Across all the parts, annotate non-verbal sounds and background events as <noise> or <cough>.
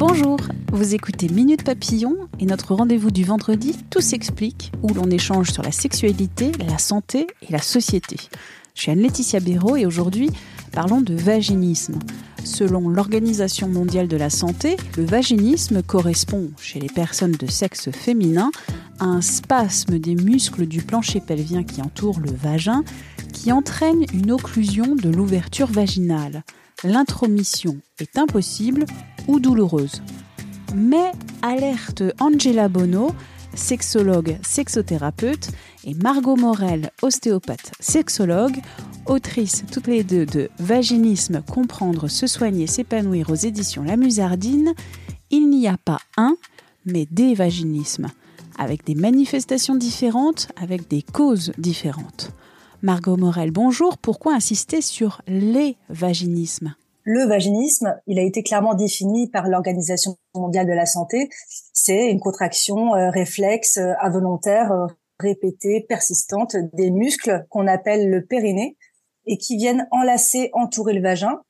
Bonjour, vous écoutez Minute Papillon et notre rendez-vous du vendredi Tout s'explique, où l'on échange sur la sexualité, la santé et la société. Je suis Anne-Laetitia Béraud et aujourd'hui, parlons de vaginisme. Selon l'Organisation mondiale de la santé, le vaginisme correspond, chez les personnes de sexe féminin, un spasme des muscles du plancher pelvien qui entoure le vagin, qui entraîne une occlusion de l'ouverture vaginale. L'intromission est impossible ou douloureuse. Mais alerte Angela Bono, sexologue, sexothérapeute, et Margot Morel, ostéopathe, sexologue, autrice toutes les deux de Vaginisme, comprendre, se soigner, s'épanouir aux éditions La Musardine, il n'y a pas un, mais des vaginismes, avec des manifestations différentes, avec des causes différentes. Margot Morel, bonjour. Pourquoi insister sur les vaginismes le vaginisme, il a été clairement défini par l'Organisation mondiale de la santé. C'est une contraction euh, réflexe euh, involontaire euh, répétée, persistante des muscles qu'on appelle le périnée et qui viennent enlacer, entourer le vagin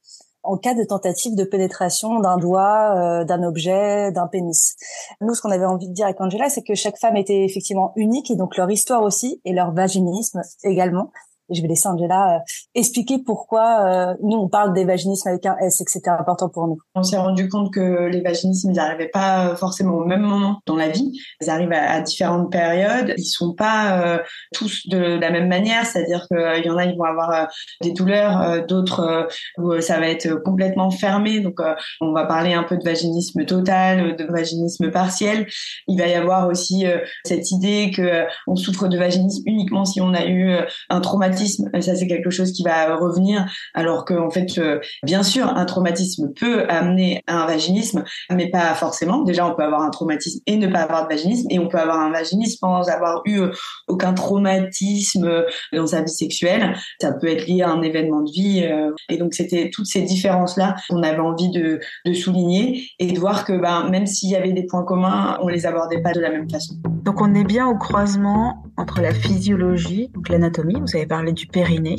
en cas de tentative de pénétration d'un doigt, d'un objet, d'un pénis. Nous, ce qu'on avait envie de dire avec Angela, c'est que chaque femme était effectivement unique et donc leur histoire aussi et leur vaginisme également je vais laisser Angela euh, expliquer pourquoi euh, nous on parle des vaginismes avec un S et que c'était important pour nous. On s'est rendu compte que les vaginismes ils n'arrivaient pas forcément au même moment dans la vie. Ils arrivent à, différentes périodes. Ils sont pas euh, tous de la même manière, c'est-à-dire qu'il y en a ils vont avoir des douleurs, d'autres où ça va être complètement fermé. Donc on va parler un peu de vaginisme total, de vaginisme partiel. Il va y avoir aussi cette idée que on souffre de vaginisme uniquement si on a eu un traumatisme ça c'est quelque chose qui va revenir, alors que en fait, euh, bien sûr, un traumatisme peut amener à un vaginisme, mais pas forcément. Déjà, on peut avoir un traumatisme et ne pas avoir de vaginisme, et on peut avoir un vaginisme sans avoir eu euh, aucun traumatisme euh, dans sa vie sexuelle. Ça peut être lié à un événement de vie, et donc c'était toutes ces différences là qu'on avait envie de, de souligner et de voir que ben, même s'il y avait des points communs, on les abordait pas de la même façon. Donc on est bien au croisement entre la physiologie, donc l'anatomie, vous avez parlé du périnée,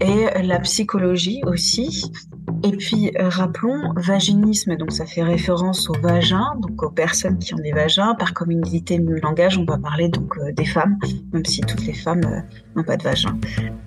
et la psychologie aussi. Et puis euh, rappelons vaginisme, donc ça fait référence au vagin, donc aux personnes qui ont des vagins. Par communauté de langage, on va parler donc euh, des femmes, même si toutes les femmes euh, n'ont pas de vagin.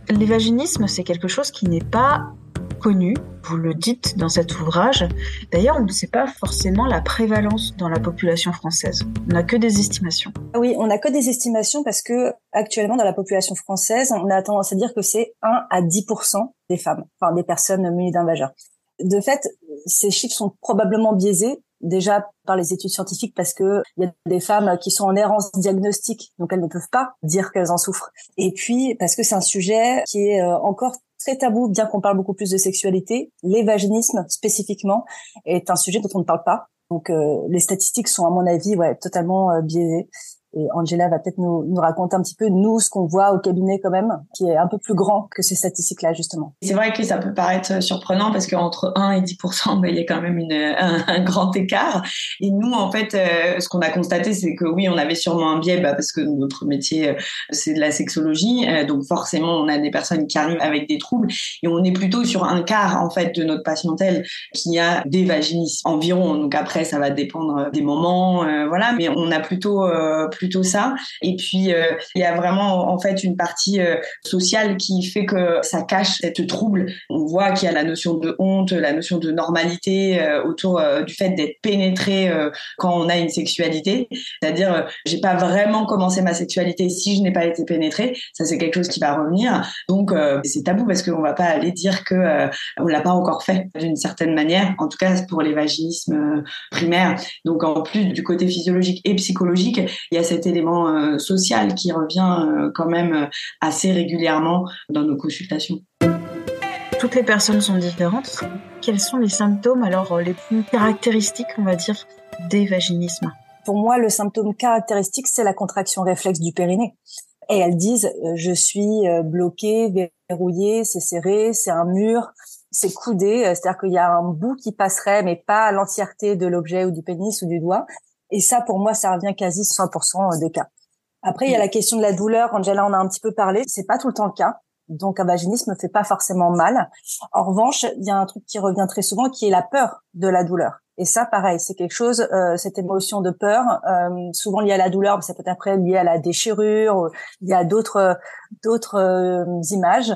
Les vaginismes, c'est quelque chose qui n'est pas connu, vous le dites dans cet ouvrage. D'ailleurs, on ne sait pas forcément la prévalence dans la population française. On n'a que des estimations. Oui, on n'a que des estimations parce que actuellement dans la population française, on a tendance à dire que c'est 1 à 10% des femmes, enfin des personnes munies d'un vagin. De fait, ces chiffres sont probablement biaisés déjà par les études scientifiques parce que il y a des femmes qui sont en errance diagnostique, donc elles ne peuvent pas dire qu'elles en souffrent. Et puis parce que c'est un sujet qui est euh, encore très tabou, bien qu'on parle beaucoup plus de sexualité. L'évaginisme, spécifiquement, est un sujet dont on ne parle pas. Donc, euh, les statistiques sont, à mon avis, totalement euh, biaisées. Et Angela va peut-être nous, nous raconter un petit peu, nous, ce qu'on voit au cabinet quand même, qui est un peu plus grand que ces statistiques-là, justement. C'est vrai que ça peut paraître surprenant parce qu'entre 1 et 10% <laughs> ben, il y a quand même une, un, grand écart. Et nous, en fait, euh, ce qu'on a constaté, c'est que oui, on avait sûrement un biais bah, parce que notre métier, euh, c'est de la sexologie. Euh, donc forcément, on a des personnes qui arrivent avec des troubles. Et on est plutôt sur un quart, en fait, de notre patientèle qui a des vaginismes environ. Donc après, ça va dépendre des moments, voilà. Mais on a plutôt plutôt ça. Et puis euh, il y a vraiment en fait une partie euh, sociale qui fait que ça cache cette trouble. On voit qu'il y a la notion de honte, la notion de normalité euh, autour du fait d'être pénétré quand on a une sexualité. C'est-à-dire j'ai pas vraiment commencé ma sexualité si je n'ai pas été pénétrée. Ça c'est quelque chose qui va revenir. Donc c'est tabou parce qu'on va pas aller dire que on l'a pas encore fait d'une certaine manière. En tout cas pour les vaginismes primaires. Donc en plus du côté physiologique et psychologique, il y a cet élément euh, social qui revient euh, quand même euh, assez régulièrement dans nos consultations. toutes les personnes sont différentes. Quels sont les symptômes alors les plus caractéristiques, on va dire, des vaginismes? Pour moi, le symptôme caractéristique, c'est la contraction réflexe du périnée. Et elles disent, euh, je suis euh, bloquée, verrouillée, c'est serré, c'est un mur, c'est coudé, c'est-à-dire qu'il y a un bout qui passerait, mais pas l'entièreté de l'objet ou du pénis ou du doigt. Et ça, pour moi, ça revient quasi 100% des cas. Après, il y a la question de la douleur. Angela en a un petit peu parlé. C'est pas tout le temps le cas. Donc, un vaginisme ne fait pas forcément mal. En revanche, il y a un truc qui revient très souvent, qui est la peur de la douleur. Et ça, pareil, c'est quelque chose, euh, cette émotion de peur, euh, souvent liée à la douleur, mais ça peut être après lié à la déchirure, il y a d'autres d'autres euh, images.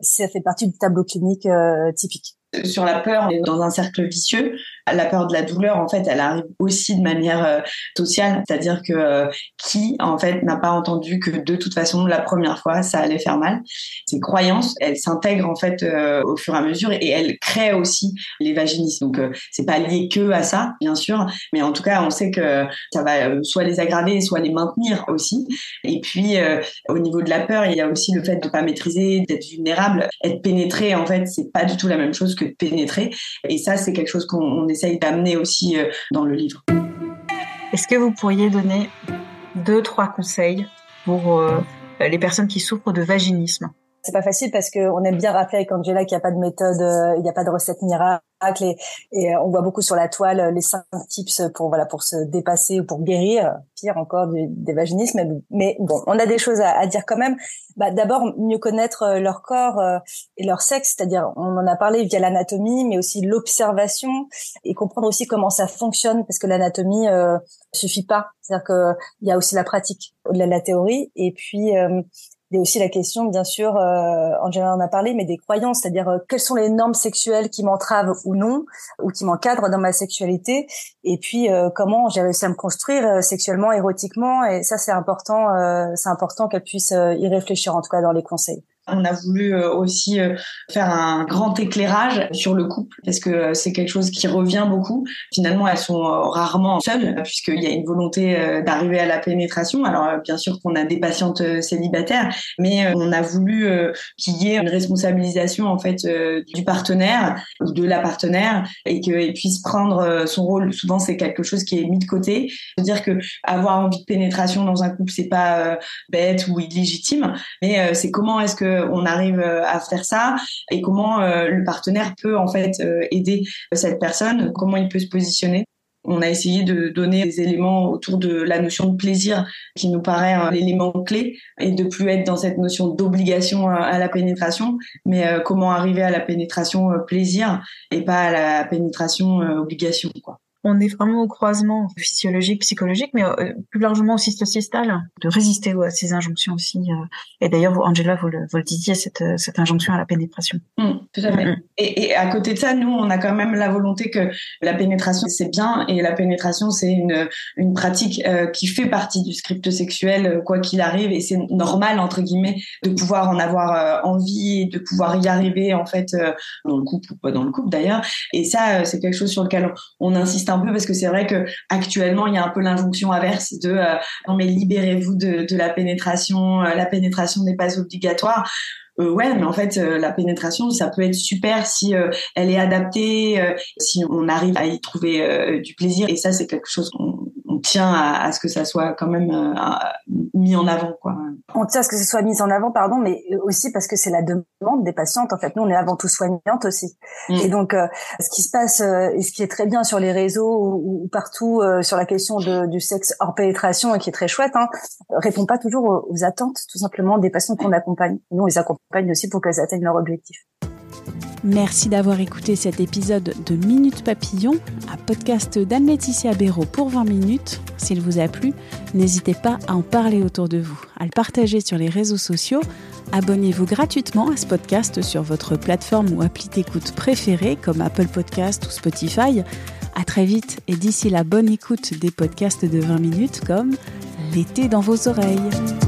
Ça fait partie du tableau clinique euh, typique sur la peur, on est dans un cercle vicieux. La peur de la douleur, en fait, elle arrive aussi de manière euh, sociale, c'est-à-dire que euh, qui, en fait, n'a pas entendu que de toute façon, la première fois, ça allait faire mal. Ces croyances, elles s'intègrent en fait euh, au fur et à mesure et elles créent aussi les vaginismes. Donc, c'est pas lié que à ça, bien sûr, mais en tout cas, on sait que ça va soit les aggraver, soit les maintenir aussi. Et puis, au niveau de la peur, il y a aussi le fait de pas maîtriser, d'être vulnérable, être pénétré. En fait, c'est pas du tout la même chose que pénétrer. Et ça, c'est quelque chose qu'on essaye d'amener aussi euh, dans le livre. Est-ce que vous pourriez donner deux, trois conseils pour euh, les personnes qui souffrent de vaginisme? C'est pas facile parce qu'on aime bien rappeler avec Angela qu'il n'y a pas de méthode, euh, il n'y a pas de recette miracle et, et, on voit beaucoup sur la toile les cinq tips pour voilà pour se dépasser ou pour guérir, pire encore du, des vaginismes. Mais bon, on a des choses à, à dire quand même. Bah, D'abord, mieux connaître euh, leur corps euh, et leur sexe, c'est-à-dire on en a parlé via l'anatomie, mais aussi l'observation et comprendre aussi comment ça fonctionne parce que l'anatomie euh, suffit pas. C'est-à-dire qu'il y a aussi la pratique au-delà de la théorie et puis euh, il y a aussi la question, bien sûr, euh, Angela en a parlé, mais des croyances, c'est-à-dire euh, quelles sont les normes sexuelles qui m'entravent ou non, ou qui m'encadrent dans ma sexualité, et puis euh, comment j'ai réussi à me construire euh, sexuellement, érotiquement, et ça c'est important, euh, c'est important qu'elle puisse y réfléchir en tout cas dans les conseils. On a voulu euh, aussi euh, faire un grand éclairage sur le couple parce que euh, c'est quelque chose qui revient beaucoup. Finalement, elles sont rarement seules puisqu'il y a une volonté d'arriver à la pénétration. Alors bien sûr qu'on a des patientes célibataires, mais on a voulu qu'il y ait une responsabilisation en fait du partenaire ou de la partenaire et qu'il puisse prendre son rôle. Souvent, c'est quelque chose qui est mis de côté. C'est-à-dire que avoir envie de pénétration dans un couple, c'est pas bête ou illégitime, mais c'est comment est-ce que on arrive euh, à faire ça et comment euh, le partenaire peut en fait euh, aider cette personne, comment il peut se positionner. On a essayé de donner des éléments autour de la notion de plaisir qui nous paraît l'élément clé et de plus être dans cette notion d'obligation à la pénétration, mais comment arriver à la pénétration plaisir et pas à la pénétration obligation quoi on est vraiment au croisement physiologique, psychologique, mais euh, plus largement aussi sociétal, de résister à ces injonctions aussi. Euh. et d'ailleurs, Angela, vous le, vous le disiez, cette, euh, cette, injonction à la pénétration. Mmh, tout à fait. Mmh, mmh. Et, et, à côté de ça, nous, on a quand même la volonté que la pénétration, c'est bien, et la pénétration, c'est une, une pratique qui fait partie du script sexuel, quoi qu'il arrive, et c'est normal, entre guillemets, de pouvoir en avoir envie, et de pouvoir y arriver, en fait, dans le couple ou pas dans le couple d'ailleurs. Et ça, c'est quelque chose sur lequel on insiste un peu parce que c'est vrai que actuellement il y a un peu l'injonction inverse de euh, non mais libérez-vous de, de, la pénétration, euh, la pénétration n'est pas obligatoire. Euh, ouais, mais en fait, la pénétration, ça peut être super si elle est adaptée, si on arrive à y trouver du plaisir. Et ça, c'est quelque chose qu'on on tient à, à, ce que ça soit quand même mis en avant, quoi. On tient à ce que ce soit mis en avant, pardon, mais aussi parce que c'est la demande des patientes. En fait, nous, on est avant tout soignantes aussi. Mm. Et donc, euh, ce qui se passe euh, et ce qui est très bien sur les réseaux ou, ou partout euh, sur la question de, du sexe hors pénétration et qui est très chouette, hein, répond pas toujours aux, aux attentes, tout simplement, des patientes qu'on accompagne. Nous, on les accompagne aussi pour qu'elles atteignent leur objectif. Merci d'avoir écouté cet épisode de Minute Papillon, un podcast d'Anne-Laetitia Béraud pour 20 minutes. S'il vous a plu, n'hésitez pas à en parler autour de vous, à le partager sur les réseaux sociaux. Abonnez-vous gratuitement à ce podcast sur votre plateforme ou appli d'écoute préférée comme Apple Podcast ou Spotify. À très vite et d'ici la bonne écoute des podcasts de 20 minutes comme L'été dans vos oreilles.